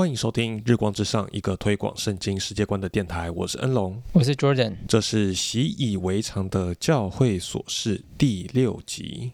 欢迎收听《日光之上》，一个推广圣经世界观的电台。我是恩龙，我是 Jordan，这是习以为常的教会琐事第六集。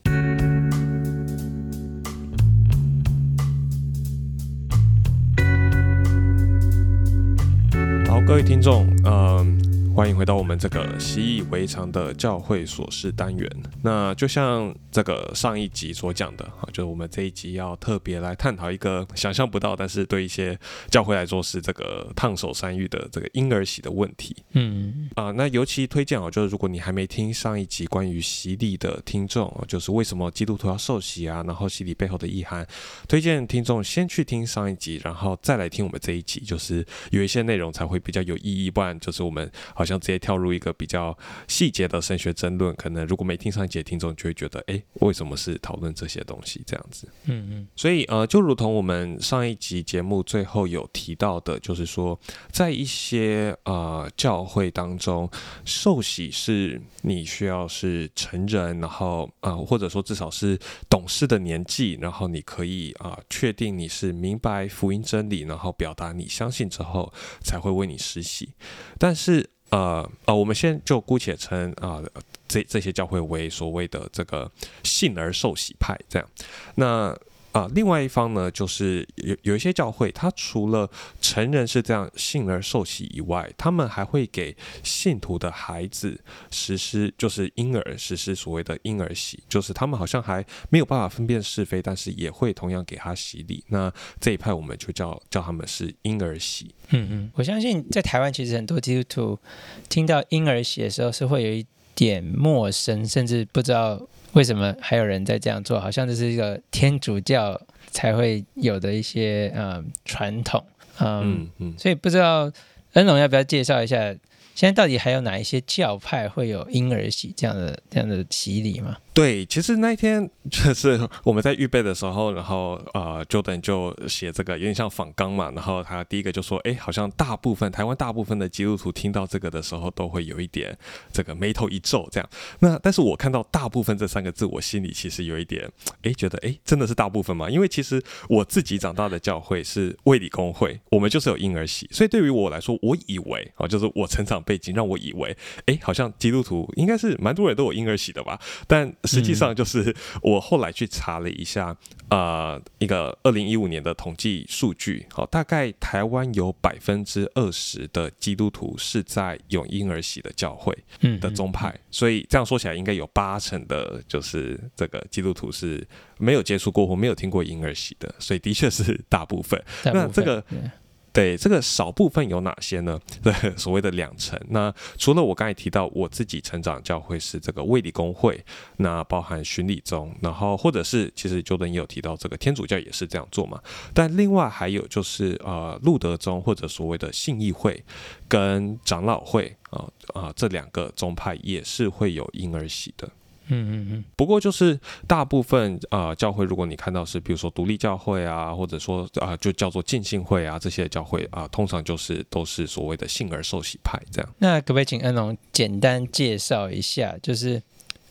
好，各位听众，嗯。欢迎回到我们这个习以为常的教会琐事单元。那就像这个上一集所讲的，哈，就是我们这一集要特别来探讨一个想象不到，但是对一些教会来说是这个烫手山芋的这个婴儿洗的问题。嗯啊，那尤其推荐哦，就是如果你还没听上一集关于洗礼的听众，就是为什么基督徒要受洗啊，然后洗礼背后的意涵，推荐听众先去听上一集，然后再来听我们这一集，就是有一些内容才会比较有意义，不然就是我们好。像直接跳入一个比较细节的升学争论，可能如果没听上一节听众就会觉得，哎，为什么是讨论这些东西这样子？嗯嗯。所以呃，就如同我们上一集节目最后有提到的，就是说，在一些呃教会当中，受洗是你需要是成人，然后呃或者说至少是懂事的年纪，然后你可以啊确定你是明白福音真理，然后表达你相信之后，才会为你施洗。但是呃呃，我们先就姑且称啊，这这些教会为所谓的这个信而受洗派，这样。那啊，另外一方呢，就是有有一些教会，他除了成人是这样信而受洗以外，他们还会给信徒的孩子实施，就是婴儿实施所谓的婴儿洗，就是他们好像还没有办法分辨是非，但是也会同样给他洗礼。那这一派我们就叫叫他们是婴儿洗。嗯嗯，我相信在台湾其实很多基督徒听到婴儿洗的时候是会有一点陌生，甚至不知道。为什么还有人在这样做？好像这是一个天主教才会有的一些呃传统，嗯嗯，所以不知道恩龙要不要介绍一下，现在到底还有哪一些教派会有婴儿洗这样的这样的洗礼吗？对，其实那一天就是我们在预备的时候，然后呃，Jordan 就写这个有点像仿纲嘛，然后他第一个就说，哎，好像大部分台湾大部分的基督徒听到这个的时候，都会有一点这个眉头一皱这样。那但是我看到大部分这三个字，我心里其实有一点，哎，觉得哎，真的是大部分吗？因为其实我自己长大的教会是卫理公会，我们就是有婴儿洗，所以对于我来说，我以为啊，就是我成长背景让我以为，哎，好像基督徒应该是蛮多人都有婴儿洗的吧，但。实际上就是我后来去查了一下，呃，一个二零一五年的统计数据，好，大概台湾有百分之二十的基督徒是在有婴儿洗的教会的宗派，所以这样说起来，应该有八成的，就是这个基督徒是没有接触过或没有听过婴儿洗的，所以的确是大部分。那这个。对这个少部分有哪些呢？对所谓的两层，那除了我刚才提到我自己成长教会是这个卫理公会，那包含巡礼宗，然后或者是其实就等也有提到这个天主教也是这样做嘛。但另外还有就是呃路德宗或者所谓的信义会跟长老会啊啊这两个宗派也是会有婴儿洗的。嗯嗯嗯，不过就是大部分啊教会，如果你看到是比如说独立教会啊，或者说啊就叫做浸信会啊这些教会啊，通常就是都是所谓的信而受洗派这样。那可不可以请恩龙简单介绍一下，就是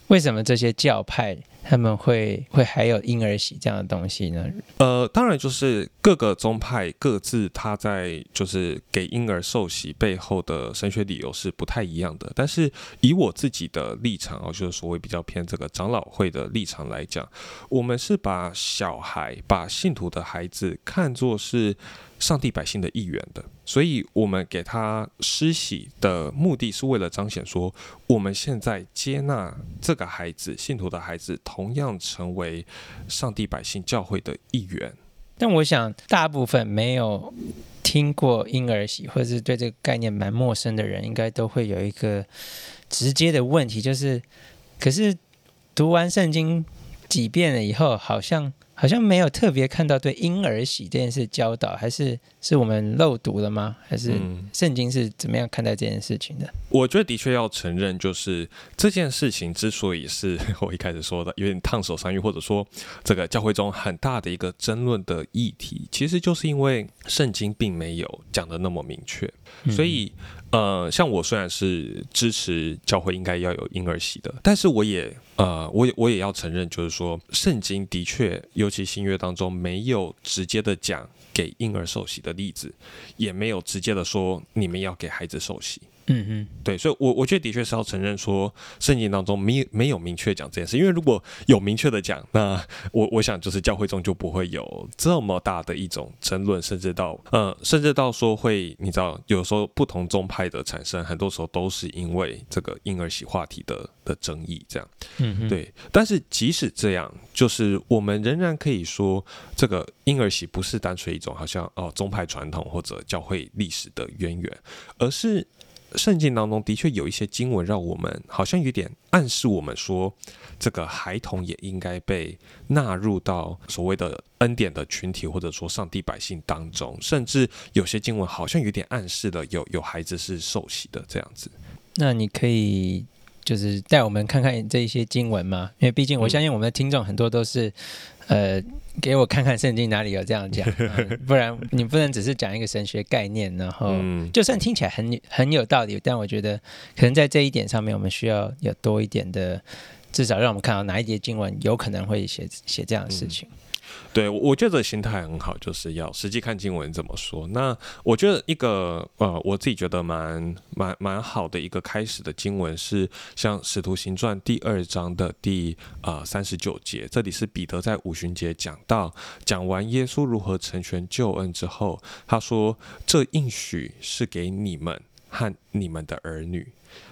为什么这些教派？他们会会还有婴儿洗这样的东西呢？呃，当然就是各个宗派各自他在就是给婴儿受洗背后的神学理由是不太一样的。但是以我自己的立场哦，就是所谓比较偏这个长老会的立场来讲，我们是把小孩、把信徒的孩子看作是。上帝百姓的意愿的，所以我们给他施洗的目的是为了彰显说，我们现在接纳这个孩子，信徒的孩子，同样成为上帝百姓教会的一员。但我想，大部分没有听过婴儿洗，或者是对这个概念蛮陌生的人，应该都会有一个直接的问题，就是，可是读完圣经几遍了以后，好像。好像没有特别看到对婴儿洗这件事教导，还是是我们漏读了吗？还是圣经是怎么样看待这件事情的？我觉得的确要承认，就是这件事情之所以是我一开始说的有点烫手山芋，或者说这个教会中很大的一个争论的议题，其实就是因为圣经并没有讲的那么明确。嗯所以，呃，像我虽然是支持教会应该要有婴儿洗的，但是我也呃，我也我也要承认，就是说，圣经的确，尤其新约当中没有直接的讲给婴儿受洗的例子，也没有直接的说你们要给孩子受洗。嗯嗯对，所以我，我觉得的确是要承认说，圣经当中没没有明确讲这件事，因为如果有明确的讲，那 我我想就是教会中就不会有这么大的一种争论，甚至到呃，甚至到说会，你知道，有时候不同宗派的产生，很多时候都是因为这个婴儿洗话题的的争议，这样。嗯嗯，对，但是即使这样，就是我们仍然可以说，这个婴儿洗不是单纯一种好像哦宗派传统或者教会历史的渊源，而是圣经当中的确有一些经文让我们好像有点暗示我们说，这个孩童也应该被纳入到所谓的恩典的群体，或者说上帝百姓当中，甚至有些经文好像有点暗示了有有孩子是受洗的这样子。那你可以就是带我们看看这一些经文吗？因为毕竟我相信我们的听众很多都是，呃，给我看看圣经哪里有这样讲，嗯不然你不能只是讲一个神学概念，然后嗯，就算听起来很很有道理，但我觉得可能在这一点上面，我们需要有多一点的，至少让我们看到哪一节经文有可能会写写这样的事情。对，我觉得心态很好，就是要实际看经文怎么说。那我觉得一个呃，我自己觉得蛮蛮蛮好的一个开始的经文是像《使徒行传》第二章的第啊三十九节，这里是彼得在五旬节讲到讲完耶稣如何成全救恩之后，他说这应许是给你们和你们的儿女，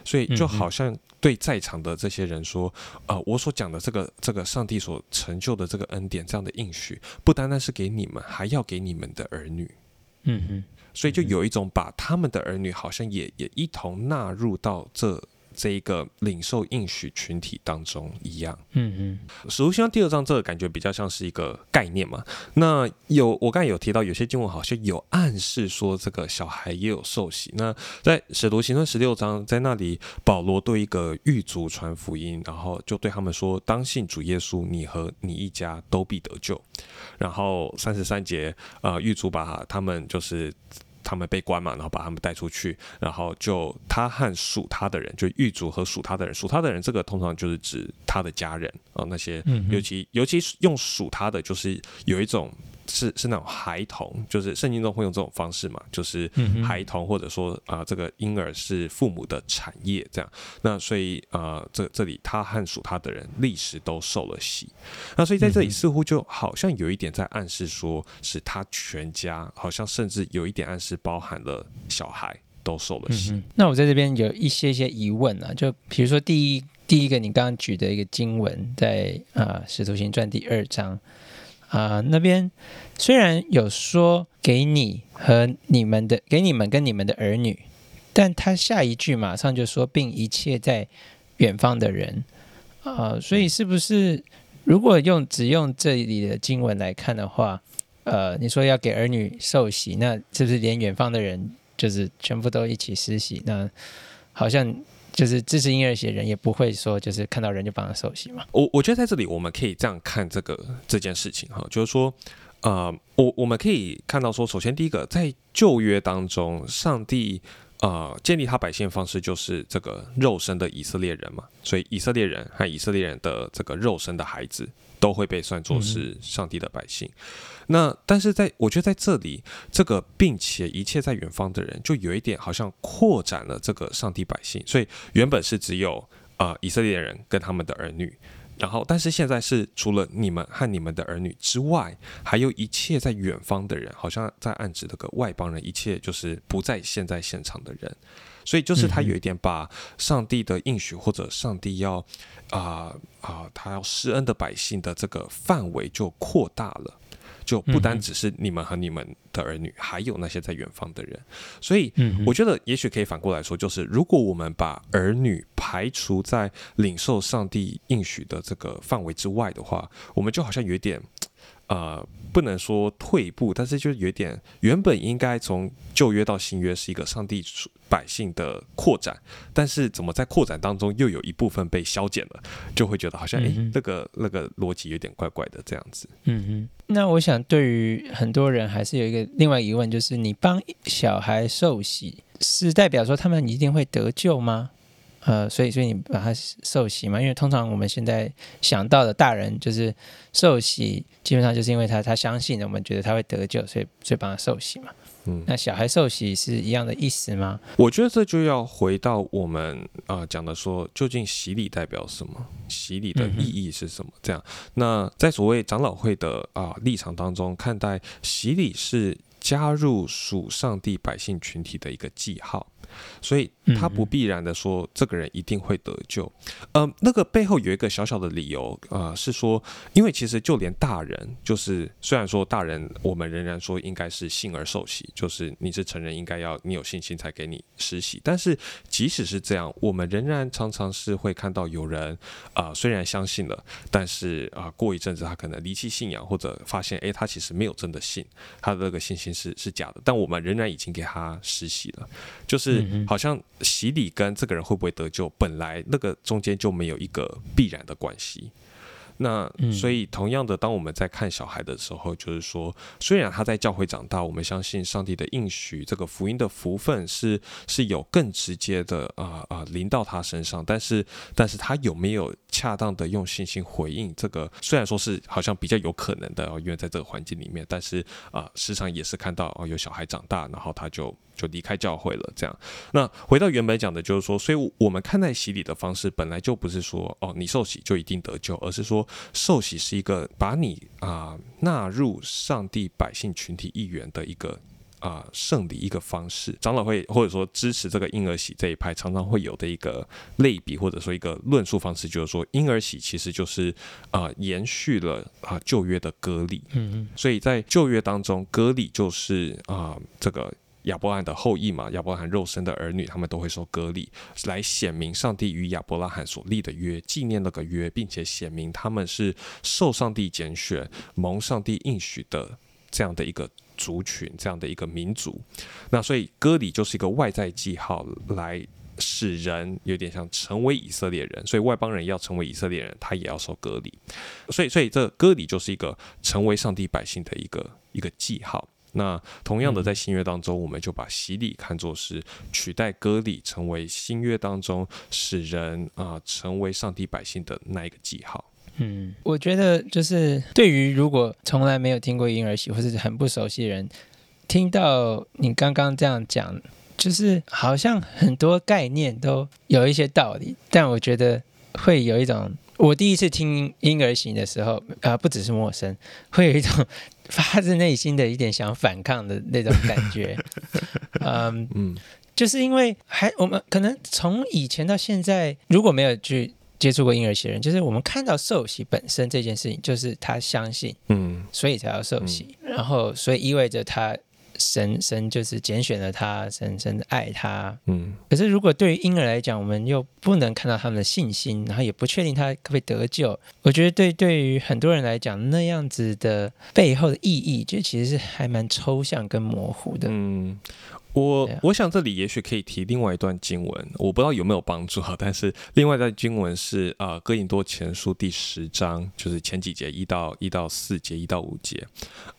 所以就好像对在场的这些人说，呃，我所讲的这个这个上帝所成就的这个恩典，这样的应许，不单单是给你们，还要给你们的儿女。嗯哼，所以就有一种把他们的儿女好像也也一同纳入到这这一个领受应许群体当中一样。嗯嗯使徒行传第二章这个感觉比较像是一个概念嘛。那有我刚才有提到，有些经文好像有暗示说这个小孩也有受洗。那在使徒行传十六章，在那里保罗对一个狱卒传福音，然后就对他们说：“当信主耶稣，你和你一家都必得救。”然后三十三节，呃，狱卒把他们就是。他们被关嘛，然后把他们带出去，然后就他和属他的人，就狱卒和属他的人，属他的人这个通常就是指他的家人啊、那些尤其尤其是用属他的，就是有一种是是那种孩童，就是圣经中会用这种方式嘛，就是孩童或者说啊、这个婴儿是父母的产业这样。那所以呃这这里他和属他的人历史都受了洗，那所以在这里似乎就好像有一点在暗示说是他全家，好像甚至有一点暗示包含了小孩都受了洗。嗯，那我在这边有一些些疑问啊，就比如说第一第一个你刚刚举的一个经文，在啊《使徒行传》第二章啊、那边虽然有说给你和你们的给你们跟你们的儿女，但他下一句马上就说并一切在远方的人啊、所以是不是如果用只用这里的经文来看的话，呃，你说要给儿女受洗，那是不是连远方的人就是全部都一起施洗？那好像就是支持婴儿洗的人也不会说就是看到人就帮他受洗嘛？我我觉得在这里我们可以这样看这个这件事情哈，就是说，呃，我我们可以看到说，首先第一个，在旧约当中，上帝呃建立他百姓的方式就是这个肉身的以色列人嘛，所以以色列人和以色列人的这个肉身的孩子都会被算作是上帝的百姓。那但是在我觉得在这里，这个并且一切在远方的人，就有一点好像扩展了这个上帝百姓，所以原本是只有呃以色列人跟他们的儿女，然后但是现在是除了你们和你们的儿女之外，还有一切在远方的人，好像在暗指那个外邦人，一切就是不在现在现场的人。所以就是他有一点把上帝的应许或者上帝要啊啊、他要施恩的百姓的这个范围就扩大了。就不单只是你们和你们的儿女，还有那些在远方的人。所以我觉得也许可以反过来说，就是如果我们把儿女排除在领受上帝应许的这个范围之外的话，我们就好像有一点呃。不能说退步，但是就有点原本应该从旧约到新约是一个上帝百姓的扩展，但是怎么在扩展当中又有一部分被消减了，就会觉得好像哎，那个那个逻辑有点怪怪的这样子。嗯哼，那我想对于很多人还是有一个另外疑问，就是你帮小孩受洗，是代表说他们一定会得救吗？呃，所以，所以你把他受洗嘛？因为通常我们现在想到的大人就是受洗，基本上就是因为他他相信我们觉得他会得救，所以所以帮他受洗嘛。嗯，那小孩受洗是一样的意思吗？我觉得这就要回到我们啊讲的说，究竟洗礼代表什么？洗礼的意义是什么？这样，那在所谓长老会的啊立场当中，看待洗礼是加入属上帝百姓群体的一个记号。所以他不必然的说这个人一定会得救，呃，那个背后有一个小小的理由，呃，是说，因为其实就连大人，就是虽然说大人，我们仍然说应该是信而受洗，就是你是成人，应该要你有信心才给你施洗，但是即使是这样，我们仍然常常是会看到有人啊，虽然相信了，但是啊，过一阵子他可能离弃信仰，或者发现哎，他其实没有真的信，他的那个信心是是假的，但我们仍然已经给他实习了，就是。好像洗礼跟这个人会不会得救，本来那个中间就没有一个必然的关系。那所以，同样的，当我们在看小孩的时候，就是说，虽然他在教会长大，我们相信上帝的应许，这个福音的福分是是有更直接的啊啊临到他身上，但是，但是他有没有恰当的用信心回应这个？虽然说是好像比较有可能的，因为在这个环境里面，但是啊，时常也是看到哦，有小孩长大，然后他就就离开教会了。这样，那回到原本讲的，就是说，所以我们看待洗礼的方式，本来就不是说哦，你受洗就一定得救，而是说。受洗是一个把你啊纳入上帝百姓群体一员的一个啊圣礼一个方式。长老会或者说支持这个婴儿洗这一派，常常会有的一个类比或者说一个论述方式，就是说婴儿洗其实就是啊延续了啊旧约的割礼。嗯嗯，所以在旧约当中，割礼就是啊这个。亚伯拉罕的后裔嘛，亚伯拉罕肉身的儿女，他们都会受割礼，来显明上帝与亚伯拉罕所立的约，纪念那个约，并且显明他们是受上帝拣选、蒙上帝应许的这样的一个族群，这样的一个民族。那所以割礼就是一个外在记号，来使人有点像成为以色列人。所以外邦人要成为以色列人，他也要受割礼。所以，所以这割礼就是一个成为上帝百姓的一个一个记号。那同样的，在新约当中，我们就把洗礼看作是取代割礼，成为新约当中使人啊成为上帝百姓的那一个记号。嗯，我觉得就是对于如果从来没有听过婴儿洗或是很不熟悉的人，听到你刚刚这样讲，就是好像很多概念都有一些道理，但我觉得会有一种，我第一次听婴儿型的时候，啊，不只是陌生，会有一种。发自内心的一点想反抗的那种感觉，嗯嗯，就是因为还我们可能从以前到现在，如果没有去接触过婴儿洗人，就是我们看到受洗本身这件事情，就是他相信，嗯，所以才要受洗，然后所以意味着他。神神就是拣选了他，神神爱他。嗯，可是如果对于婴儿来讲，我们又不能看到他们的信心，然后也不确定他可不可以得救。我觉得对对于很多人来讲，那样子的背后的意义，就其实是还蛮抽象跟模糊的。嗯，我我想这里也许可以提另外一段经文，我不知道有没有帮助哈。但是另外一段经文是啊，哥林多前书第十章，就是前几节一到一到四节一到五节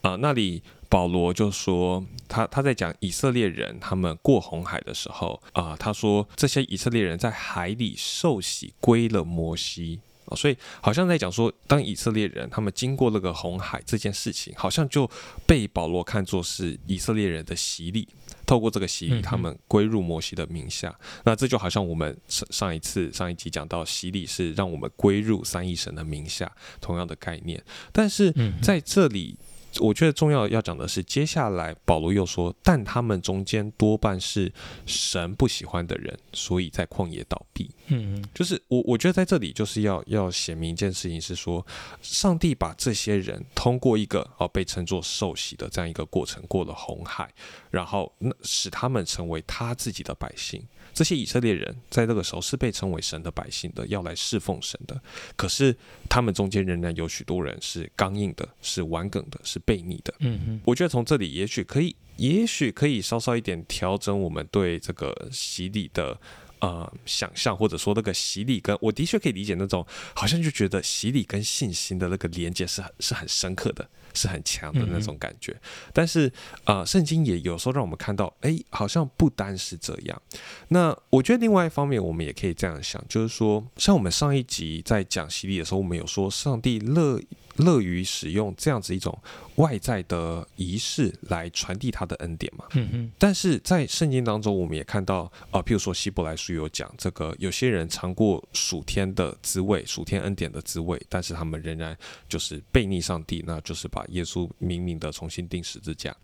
啊，那里。保罗就说，他他在讲以色列人他们过红海的时候啊，他说这些以色列人在海里受洗归了摩西啊，所以好像在讲说，当以色列人他们经过那个红海这件事情，好像就被保罗看作是以色列人的洗礼，透过这个洗礼，他们归入摩西的名下。那这就好像我们上上一次上一集讲到洗礼是让我们归入三一神的名下，同样的概念。但是在这里。我觉得重要要讲的是，接下来保罗又说，但他们中间多半是神不喜欢的人，所以在旷野倒闭。嗯，就是我我觉得在这里就是要要写明一件事情，是说上帝把这些人通过一个哦被称作受洗的这样一个过程过了红海，然后那使他们成为他自己的百姓。这些以色列人在那个时候是被称为神的百姓的，要来侍奉神的。可是他们中间仍然有许多人是刚硬的，是顽梗的，是悖逆的。嗯哼，我觉得从这里也许可以，也许可以稍稍一点调整我们对这个洗礼的。呃，想象或者说那个洗礼，跟我的确可以理解那种，好像就觉得洗礼跟信心的那个连接是很是很深刻的，是很强的那种感觉。但是啊，圣经也有时候让我们看到，哎，好像不单是这样。那我觉得另外一方面，我们也可以这样想，就是说，像我们上一集在讲洗礼的时候，我们有说上帝乐。乐于使用这样子一种外在的仪式来传递他的恩典嘛？嗯哼。但是在圣经当中，我们也看到啊，譬如说希伯来书有讲这个，有些人尝过属天的滋味，属天恩典的滋味，但是他们仍然就是背逆上帝，那就是把耶稣明明的重新钉十字架。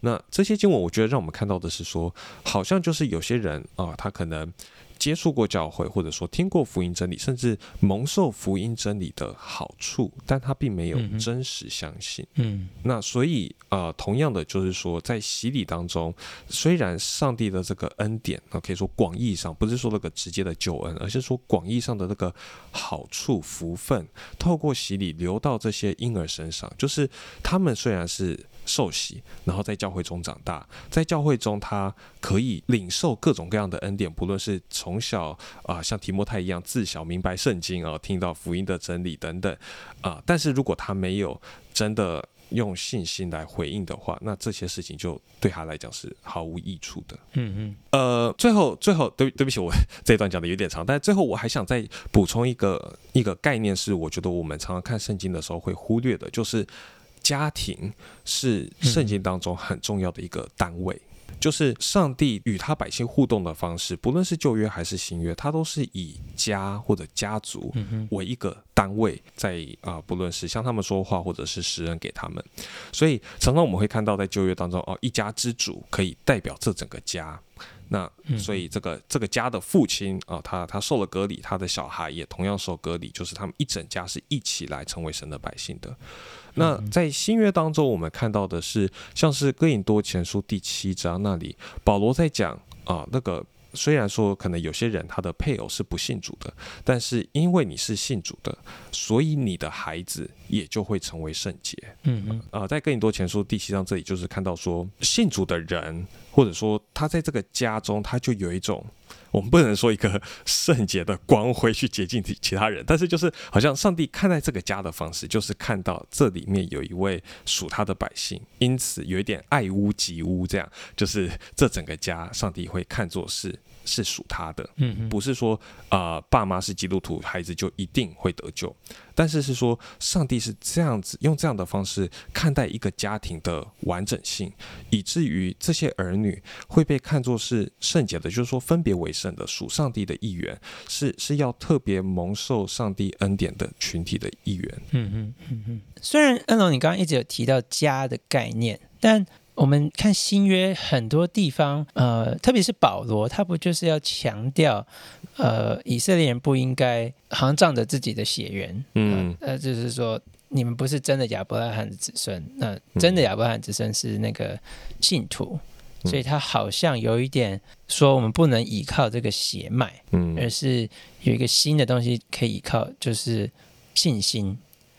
那这些经文，我觉得让我们看到的是说，好像就是有些人啊，他可能。接触过教会，或者说听过福音真理，甚至蒙受福音真理的好处，但他并没有真实相信。嗯，那所以呃，同样的就是说，在洗礼当中，虽然上帝的这个恩典啊，可以说广义上不是说那个直接的救恩，而是说广义上的那个好处福分，透过洗礼流到这些婴儿身上，就是他们虽然是。受洗，然后在教会中长大，在教会中，他可以领受各种各样的恩典，不论是从小啊，像提摩太一样自小明白圣经啊，听到福音的真理等等啊。但是如果他没有真的用信心来回应的话，那这些事情就对他来讲是毫无益处的。嗯嗯。呃，最后最后，对对不起，我 这一段讲的有点长，但是最后我还想再补充一个一个概念，是我觉得我们常常看圣经的时候会忽略的，就是。家庭是圣经当中很重要的一个单位，就是上帝与他百姓互动的方式，不论是旧约还是新约，他都是以家或者家族为一个单位，在啊，不论是向他们说话，或者是施恩给他们。所以常常我们会看到，在旧约当中，哦，一家之主可以代表这整个家。那所以这个这个家的父亲啊，他他受了隔离，他的小孩也同样受隔离，就是他们一整家是一起来成为神的百姓的。那在新约当中，我们看到的是，像是哥林多前书第七章那里，保罗在讲啊，那个虽然说可能有些人他的配偶是不信主的，但是因为你是信主的，所以你的孩子也就会成为圣洁。嗯嗯啊，在哥林多前书第七章这里，就是看到说，信主的人，或者说他在这个家中，他就有一种。我们不能说一个圣洁的光辉去洁净其其他人，但是就是好像上帝看待这个家的方式，就是看到这里面有一位属他的百姓，因此有一点爱屋及乌，这样就是这整个家，上帝会看作是。是属他的，嗯，不是说啊，爸妈是基督徒，孩子就一定会得救。但是是说，上帝是这样子用这样的方式看待一个家庭的完整性，以至于这些儿女会被看作是圣洁的，就是说分别为圣的，属上帝的一员，是是要特别蒙受上帝恩典的群体的一员。嗯嗯嗯嗯。虽然恩龙，你刚刚一直有提到家的概念，但我们看新约很多地方，呃，特别是保罗，他不就是要强调，呃，以色列人不应该好像仗着自己的血缘，嗯，呃，就是说你们不是真的亚伯拉罕的子孙，那真的亚伯拉罕子孙是那个信徒，所以他好像有一点说我们不能依靠这个血脉，嗯，而是有一个新的东西可以依靠，就是信心，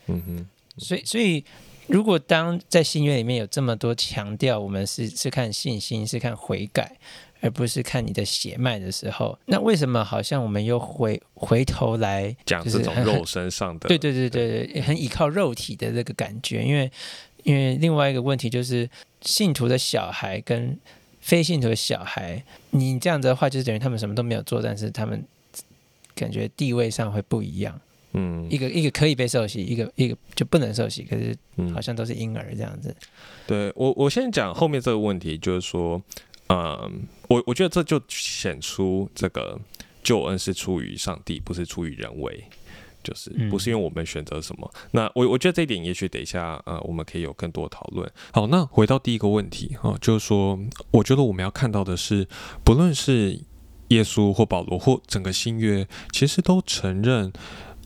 嗯哼，所以所以。如果当在新约里面有这么多强调，我们是是看信心，是看悔改，而不是看你的血脉的时候，那为什么好像我们又回回头来讲这种肉身上的？对对对对对，很依靠肉体的这个感觉，因为因为另外一个问题就是信徒的小孩跟非信徒的小孩，你这样子的话，就是等于他们什么都没有做，但是他们感觉地位上会不一样。嗯，一个一个可以被受洗，一个一个就不能受洗，可是好像都是婴儿这样子。对我，我先讲后面这个问题，就是说，嗯，我我觉得这就显出这个救恩是出于上帝，不是出于人为，就是不是因为我们选择什么。那我我觉得这一点，也许等一下呃，我们可以有更多讨论。好，那回到第一个问题哈，就是说，我觉得我们要看到的是，不论是耶稣或保罗或整个新约，其实都承认。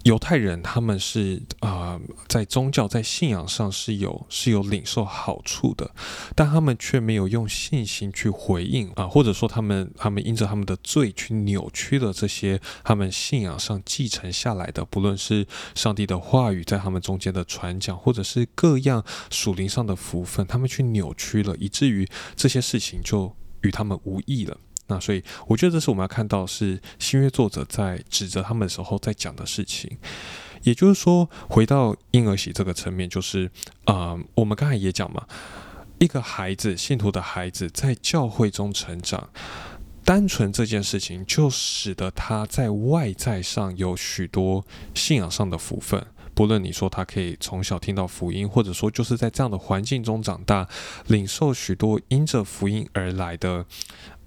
犹太人他们是啊，在宗教在信仰上是有是有领受好处的，但他们却没有用信心去回应啊，或者说他们他们因着他们的罪去扭曲了这些他们信仰上继承下来的，不论是上帝的话语在他们中间的传讲，或者是各样属灵上的福分，他们去扭曲了，以至于这些事情就与他们无益了。那所以，我觉得这是我们要看到是新约作者在指责他们的时候在讲的事情。也就是说，回到婴儿洗这个层面，就是啊，我们刚才也讲嘛，一个孩子，信徒的孩子在教会中成长，单纯这件事情就使得他在外在上有许多信仰上的福分。不论你说他可以从小听到福音，或者说就是在这样的环境中长大，领受许多因着福音而来的。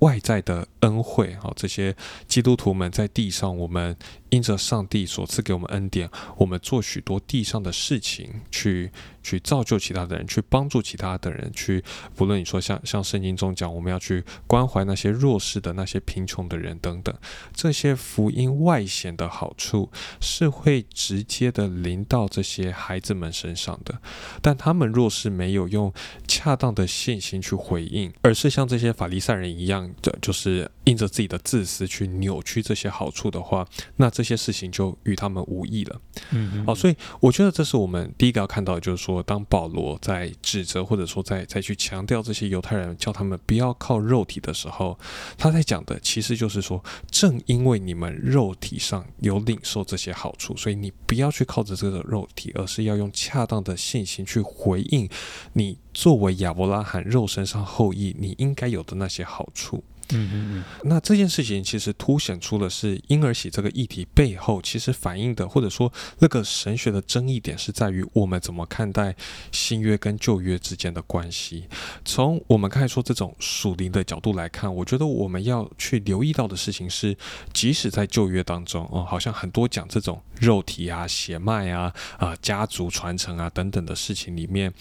外在的恩惠，好，这些基督徒们在地上，我们因着上帝所赐给我们恩典，我们做许多地上的事情，去去造就其他的人，去帮助其他的人，去不论你说像像圣经中讲，我们要去关怀那些弱势的、那些贫穷的人等等，这些福音外显的好处是会直接的临到这些孩子们身上的，但他们若是没有用恰当的信心去回应，而是像这些法利赛人一样。的就是因着自己的自私去扭曲这些好处的话，那这些事情就与他们无异了。嗯，好，所以我觉得这是我们第一个要看到，就是说，当保罗在指责或者说在再去强调这些犹太人，叫他们不要靠肉体的时候，他在讲的其实就是说，正因为你们肉体上有领受这些好处，所以你不要去靠着这个肉体，而是要用恰当的信心去回应你。作为亚伯拉罕肉身上后裔，你应该有的那些好处。嗯嗯嗯。那这件事情其实凸显出了是婴儿喜这个议题背后，其实反映的或者说那个神学的争议点是在于我们怎么看待新约跟旧约之间的关系。从我们刚才说这种属灵的角度来看，我觉得我们要去留意到的事情是，即使在旧约当中，哦，好像很多讲这种肉体啊、血脉啊、啊家族传承啊等等的事情里面。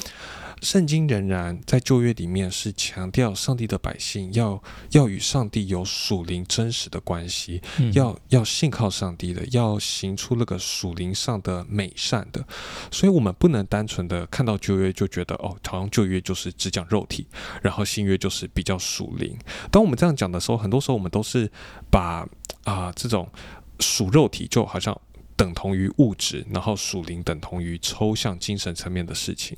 圣经仍然在旧约里面是强调上帝的百姓要要与上帝有属灵真实的关系，要要信靠上帝的，要行出那个属灵上的美善的。所以，我们不能单纯的看到旧约就觉得哦，好像旧约就是只讲肉体，然后新约就是比较属灵。当我们这样讲的时候，很多时候我们都是把啊这种属肉体就好像。等同于物质，然后属灵等同于抽象精神层面的事情，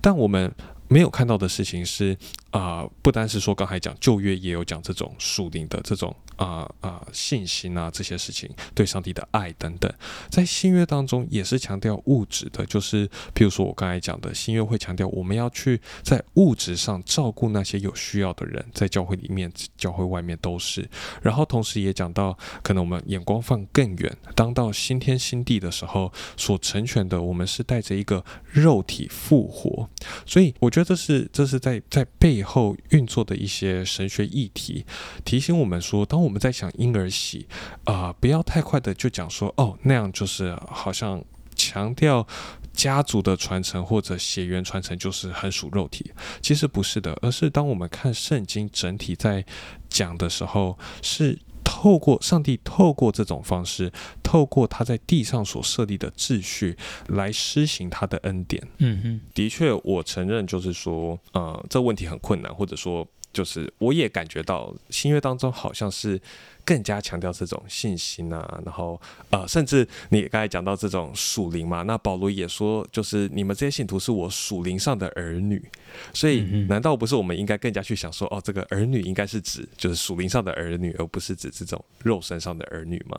但我们没有看到的事情是。啊，不单是说刚才讲旧约也有讲这种属灵的这种啊啊信心啊这些事情，对上帝的爱等等，在新约当中也是强调物质的，就是比如说我刚才讲的新约会强调我们要去在物质上照顾那些有需要的人，在教会里面、教会外面都是。然后同时也讲到，可能我们眼光放更远，当到新天新地的时候，所成全的我们是带着一个肉体复活。所以我觉得这是这是在在背。后运作的一些神学议题，提醒我们说，当们在想婴儿洗啊，不要太快的就讲说哦，那样就是好像强调家族的传承或者血缘传承就是很属肉体。其实不是的，而是当我们看圣经整体在讲的时候，是。透过上帝，透过这种方式，透过他在地上所设立的秩序来施行他的恩典。嗯哼，的确，我承认，就是说，呃，这问题很困难，或者说，就是我也感觉到新月当中好像是。更加强调这种信心啊，然后呃，甚至你刚才讲到这种属灵嘛，那保罗也说，就是你们这些信徒是我属灵上的儿女，所以难道不是我们应该更加去想说，哦，这个儿女应该是指就是属灵上的儿女，而不是指这种肉身上的儿女吗？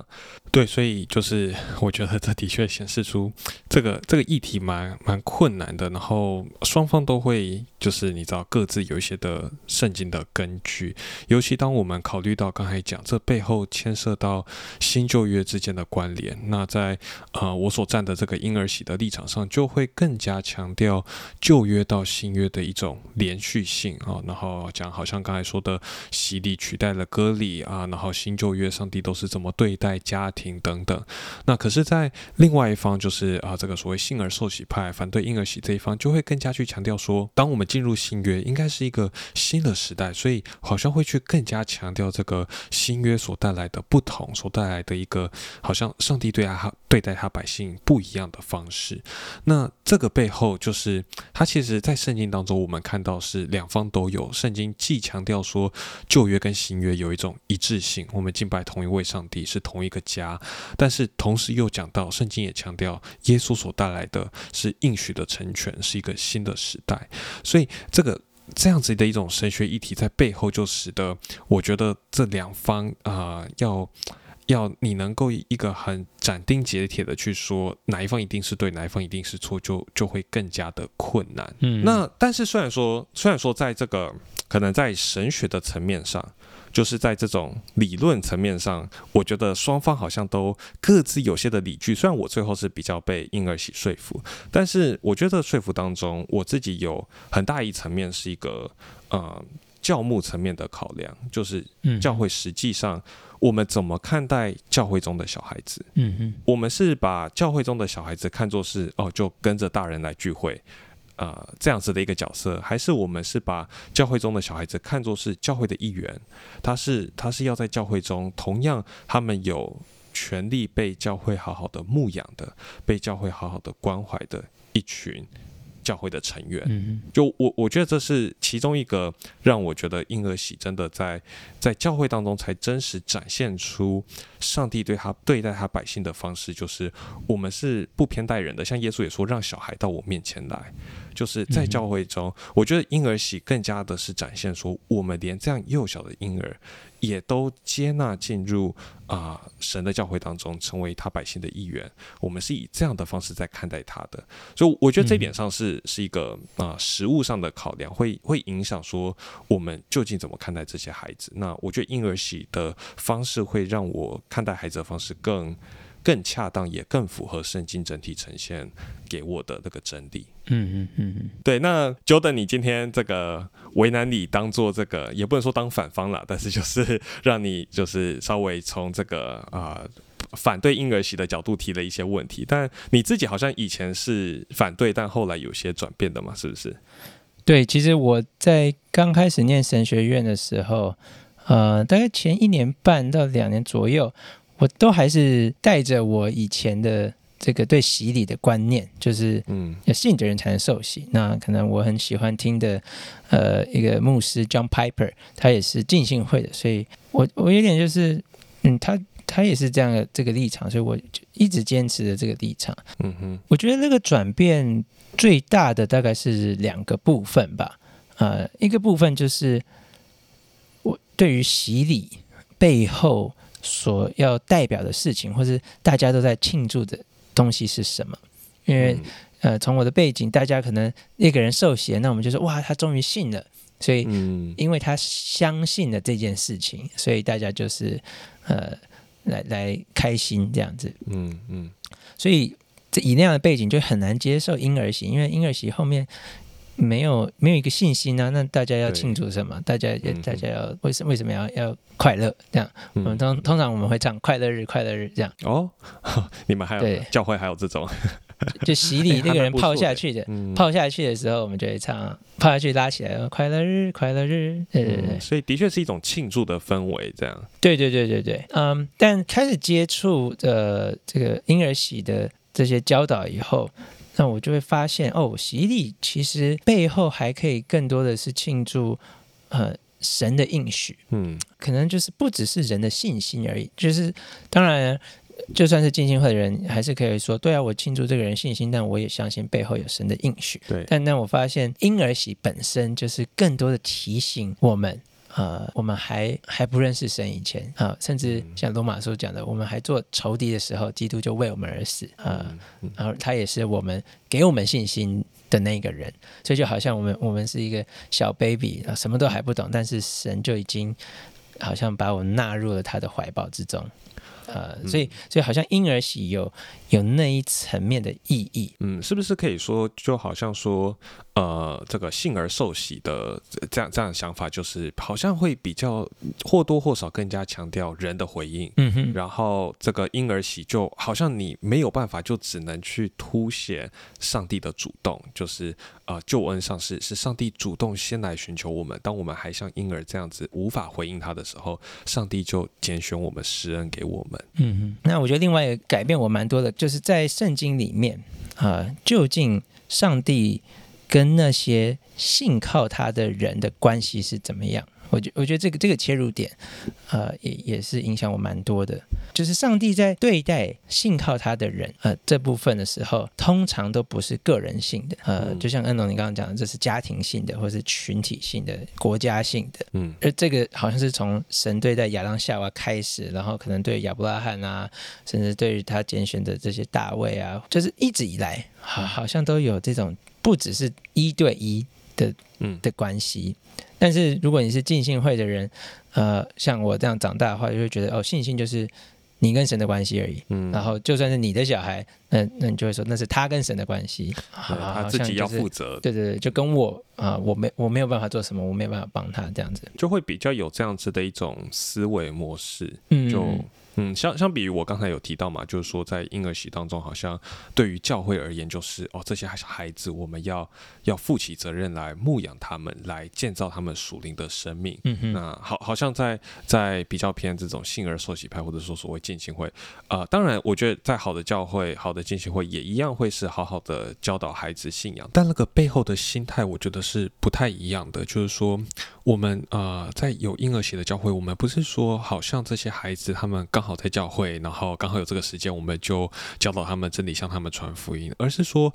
对，所以就是我觉得这的确显示出这个这个议题蛮蛮困难的，然后双方都会就是你知道各自有一些的圣经的根据，尤其当我们考虑到刚才讲这背。后牵涉到新旧约之间的关联，那在呃我所站的这个婴儿喜的立场上，就会更加强调旧约到新约的一种连续性啊，然后讲好像刚才说的洗礼取代了割礼啊，然后新旧约上帝都是怎么对待家庭等等。那可是，在另外一方就是啊这个所谓信而受洗派反对婴儿喜这一方，就会更加去强调说，当我们进入新约，应该是一个新的时代，所以好像会去更加强调这个新约所带来的不同，所带来的一个好像上帝对他对待他百姓不一样的方式。那这个背后就是他其实，在圣经当中，我们看到是两方都有。圣经既强调说旧约跟新约有一种一致性，我们敬拜同一位上帝是同一个家，但是同时又讲到圣经也强调耶稣所带来的是应许的成全，是一个新的时代。所以这个这样子的一种神学议题在背后，就使得我觉得这两方啊要。要你能够一个很斩钉截铁的去说哪一方一定是对，哪一方一定是错，就就会更加的困难。嗯，那但是虽然说，虽然说在这个可能在神学的层面上，就是在这种理论层面上，我觉得双方好像都各自有些的理据。虽然我最后是比较被婴儿洗说服，但是我觉得说服当中，我自己有很大一层面是一个呃教牧层面的考量，就是教会实际上。我们怎么看待教会中的小孩子？嗯哼，我们是把教会中的小孩子看作是哦，就跟着大人来聚会，呃，这样子的一个角色，还是我们是把教会中的小孩子看作是教会的一员？他是他是要在教会中，同样他们有权利被教会好好的牧养的，被教会好好的关怀的一群。教会的成员，就我我觉得这是其中一个让我觉得婴儿喜真的在在教会当中才真实展现出上帝对他对待他百姓的方式，就是我们是不偏待人的，像耶稣也说让小孩到我面前来，就是在教会中，我觉得婴儿喜更加的是展现说我们连这样幼小的婴儿。也都接纳进入啊神的教会当中，成为他百姓的一员。我们是以这样的方式在看待他的，所以我觉得这点上是是一个啊实物上的考量，会会影响说我们究竟怎么看待这些孩子。那我觉得婴儿喜的方式会让我看待孩子的方式更。更恰当，也更符合圣经整体呈现给我的那个真理。嗯嗯嗯嗯，对。那 Jordan，你今天这个为难你当做这个，也不能说当反方了，但是就是让你就是稍微从这个啊反对婴儿洗的角度提了一些问题。但你自己好像以前是反对，但后来有些转变的嘛，是不是？对，其实我在刚开始念神学院的时候，呃，大概前一年半到两年左右。我都还是带着我以前的这个对洗礼的观念，就是嗯，要信的人才能受洗。那可能我很喜欢听的，呃，一个牧师 John Piper，他也是浸信会的，所以我我有点就是，嗯，他他也是这样的这个立场，所以我就一直坚持的这个立场。嗯哼，我觉得那个转变最大的大概是两个部分吧，呃，一个部分就是我对于洗礼背后。所要代表的事情，或是大家都在庆祝的东西是什么？因为呃，从我的背景，大家可能那个人受洗，那我们就说哇，他终于信了。所以，因为他相信了这件事情，所以大家就是呃，来来开心这样子。嗯嗯。所以这以那样的背景，就很难接受婴儿席，因为婴儿席后面。没有没有一个信心啊，那大家要庆祝什么？大家大家要为什为什么要要快乐？这样，我们通通常我们会唱快乐日快乐日这样。哦，你们还有教会还有这种，就洗礼那个人泡下去 的，泡下去的时候，我们就会唱泡下去拉起来，快乐日快乐日。对对对，所以的确是一种庆祝的氛围，这样。对对对对对，嗯，但开始接触的这个婴儿洗的这些教导以后。那我就会发现，哦，洗礼其实背后还可以更多的是庆祝，呃，神的应许，嗯，可能就是不只是人的信心而已。就是当然，就算是进信会的人，还是可以说，对啊，我庆祝这个人信心，但我也相信背后有神的应许。对，但但我发现婴儿洗本身就是更多的提醒我们。呃，我们还还不认识神以前啊，甚至像罗马书讲的，我们还做仇敌的时候，基督就为我们而死啊。然后他也是我们给我们信心的那个人，所以就好像我们我们是一个小 baby 啊，什么都还不懂，但是神就已经好像把我纳入了他的怀抱之中。呃，所以所以好像婴儿洗有有那一层面的意义。嗯，是不是可以说，就好像说，呃，这个幸而受洗的这样这样的想法，就是好像会比较或多或少更加强调人的回应。嗯哼，然后这个婴儿洗就好像你没有办法，就只能去凸显上帝的主动，就是呃救恩上是是上帝主动先来寻求我们，当我们还像婴儿这样子无法回应他的时候，上帝就拣选我们施恩给我们。嗯哼，那我觉得另外一个改变我蛮多的，就是在圣经里面啊、究竟上帝跟那些信靠他的人的关系是怎么样？我觉我觉得这个这个切入点，呃，也也是影响我蛮多的。就是上帝在对待信靠他的人，呃，这部分的时候，通常都不是个人性的，呃，嗯就像恩龙你刚刚讲的，这是家庭性的，或是群体性的、国家性的。嗯而这个好像是从神对待亚当夏娃开始，然后可能对亚伯拉罕啊，甚至对于他拣选的这些大卫啊，就是一直以来，好好像都有这种不只是一对一的嗯的关系。但是如果你是浸信会的人，呃，像我这样长大的话，就会觉得哦，信心就是你跟神的关系而已。嗯，然后就算是你的小孩，那那你就会说那是他跟神的关系，好他自己要负。责，对对对，就跟我啊、我没我没有办法做什么，我没有办法帮他这样子。就会比较有这样子的一种思维模式。嗯，就嗯，相相比于我刚才有提到嘛，就是说在婴儿洗当中，好像对于教会而言，就是哦，这些孩孩子我们要要负起责任来牧养他们，来建造他们属灵的生命。嗯哼，那好，好像在在比较偏这种信而受洗派，或者说所谓浸信会，呃，当然，我觉得在好的教会、好的浸信会也一样会是好好的教导孩子信仰，但那个背后的心态，我觉得是不太一样的。就是说，我们呃在有婴儿鞋的教会，我们不是说好像这些孩子他们刚好在教会，然后刚好有这个时间，我们就教导他们这里，向他们传福音，而是说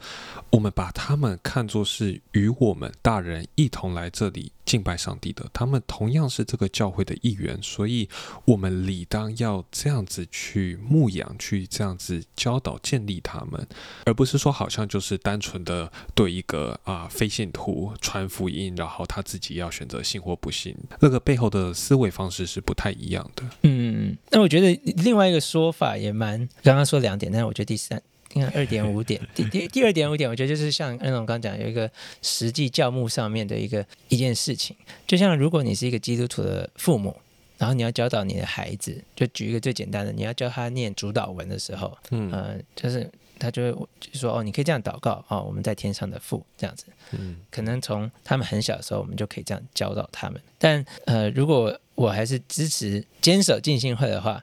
我们把他们看作是与我们大人一同来这里敬拜上帝的，他们同样是这个教会的一员，所以我们理当要这样子去牧养，去这样子教导、建立他们，而不是说好像就是单纯的对一个啊、非信徒传福音，然后他自己要选择信或不信，那个背后的思维方式是不太一样的。嗯，那我觉得另外一个说法也蛮，刚刚说两点，但是我觉得第三。应该二点五点，第第第二点五点，我觉得就是像恩总刚讲，有一个实际教牧上面的一个一件事情，就像如果你是一个基督徒的父母，然后你要教导你的孩子，就举一个最简单的，你要教他念主导文的时候，嗯呃，就是他就会就说哦，你可以这样祷告哦，我们在天上的父这样子，嗯可能从他们很小的时候，我们就可以这样教导他们。但呃，如果我还是支持坚守进信会的话，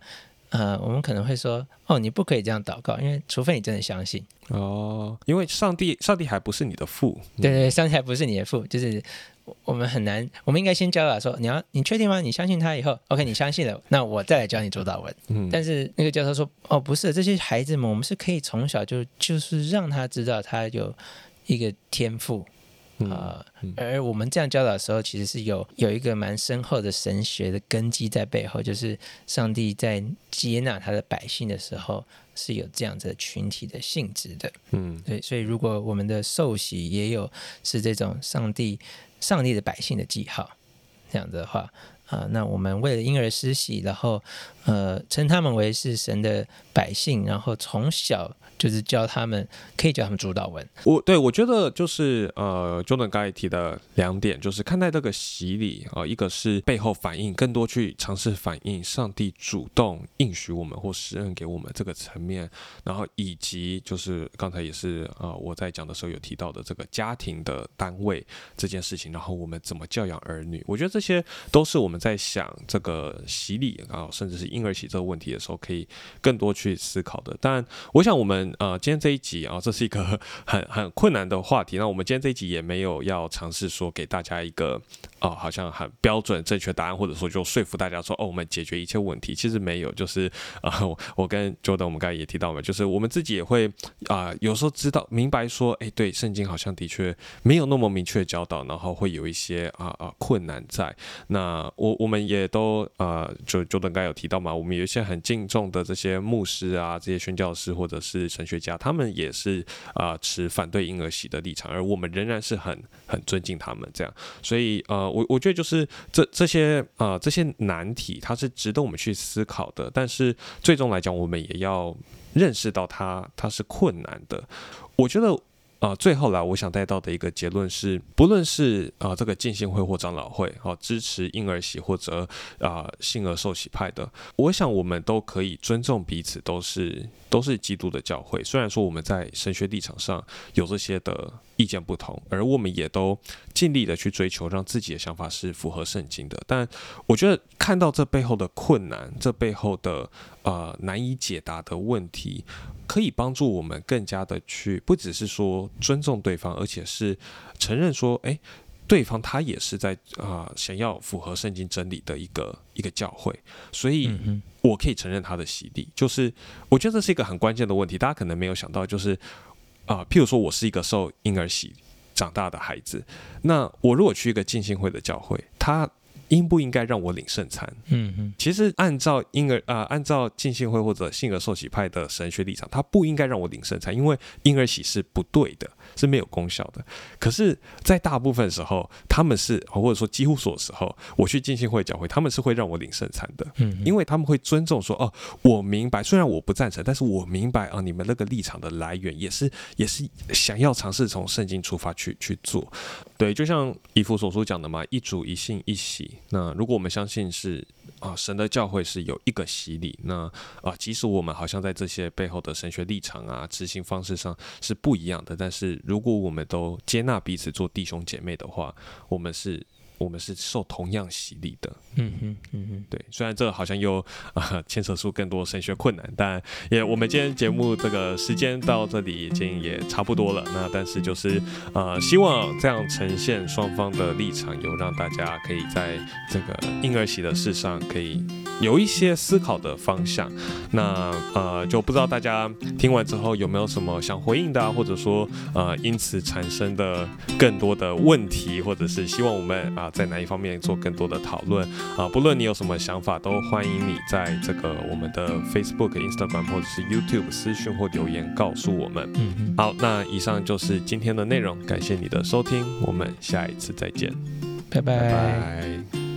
呃，我们可能会说，哦，你不可以这样祷告，因为除非你真的相信，哦，因为上帝，上帝还不是你的父，对对，上帝还不是你的父，就是我我们很难，我们应该先教导说，你要你确定吗？你相信他以后，OK，你相信了，那我再来教你主导文。嗯，但是那个教授说，哦，不是，这些孩子们，我们是可以从小就就是让他知道他有一个天赋，嗯啊、嗯而我们这样教导的时候，其实是有有一个蛮深厚的神学的根基在背后，就是上帝在接纳他的百姓的时候，是有这样子的群体的性质的。嗯对，所以如果我们的受洗也有是这种上帝上帝的百姓的记号，这样子的话，啊、那我们为了婴儿施洗，然后呃称他们为是神的百姓，然后从小就是教他们，可以教他们主导文。我对我觉得就是呃，Jordan 刚才提的两点，就是看待这个洗礼啊、一个是背后反映，更多去尝试反映上帝主动应许我们或施恩给我们这个层面，然后以及就是刚才也是呃我在讲的时候有提到的这个家庭的单位这件事情，然后我们怎么教养儿女，我觉得这些都是我们在想这个洗礼啊，甚至是婴儿洗这个问题的时候，可以更多去思考的。但我想我们呃今天这一集啊，这是一个很很困难的话题。那我们今天这一集也没有要尝试说给大家一个哦、好像很标准正确答案，或者说就说服大家说哦，我们解决一切问题。其实没有，就是啊、呃，我跟 Jordan 我们刚才也提到嘛，就是我们自己也会啊、有时候知道明白说，哎，对，圣经好像的确没有那么明确教导，然后会有一些啊啊、困难在。那我我们也都呃，就 Jordan 刚才有提到嘛，我们有一些很敬重的这些牧师啊，这些宣教师或者是神学家，他们也是啊、持反对婴儿洗的立场，而我们仍然是很很尊敬他们这样。所以呃，我我觉得就是这这些呃这些难题，它是值得我们去思考的。但是最终来讲，我们也要认识到它它是困难的。我觉得。啊，最后来，我想带到的一个结论是，不论是啊这个浸信会或长老会，啊支持婴儿洗或者啊性儿受洗派的，我想我们都可以尊重彼此，都是都是基督的教会。虽然说我们在神学立场上有这些的意见不同，而我们也都尽力的去追求让自己的想法是符合圣经的。但我觉得看到这背后的困难，这背后的呃难以解答的问题。可以帮助我们更加的去，不只是说尊重对方，而且是承认说，哎，对方他也是在啊想要符合圣经真理的一个一个教会，所以我可以承认他的洗礼。就是我觉得这是一个很关键的问题，大家可能没有想到，就是啊，譬如说我是一个受婴儿洗长大的孩子，那我如果去一个浸信会的教会，他。应不应该让我领圣餐？嗯嗯，其实按照婴儿啊，按照浸信会或者信而受洗派的神学立场，他不应该让我领圣餐，因为婴儿洗是不对的，是没有功效的。可是，在大部分时候，他们是或者说几乎所有时候，我去进信会教会，他们是会让我领圣餐的。嗯，因为他们会尊重说，哦，我明白，虽然我不赞成，但是我明白啊，你们那个立场的来源也是也是想要尝试从圣经出发去去做。对，就像以弗所书讲的嘛，一主一信一喜。那如果我们相信是啊，神的教会是有一个洗礼，那啊，即使我们好像在这些背后的神学立场啊、执行方式上是不一样的，但是如果我们都接纳彼此做弟兄姐妹的话，我们是。我们是受同样洗礼的，嗯哼，嗯哼，对。虽然这好像又啊牵扯出更多神学困难，但也我们今天节目这个时间到这里已经也差不多了。那但是就是呃，希望这样呈现双方的立场，有让大家可以在这个婴儿洗的事上可以有一些思考的方向。那呃，就不知道大家听完之后有没有什么想回应的，啊，或者说呃因此产生的更多的问题，或者是希望我们啊。在哪一方面做更多的讨论啊？不论你有什么想法，都欢迎你在这个我们的 Facebook、Instagram 或者是 YouTube 私讯或留言告诉我们。嗯，好，那以上就是今天的内容，感谢你的收听，我们下一次再见，拜拜。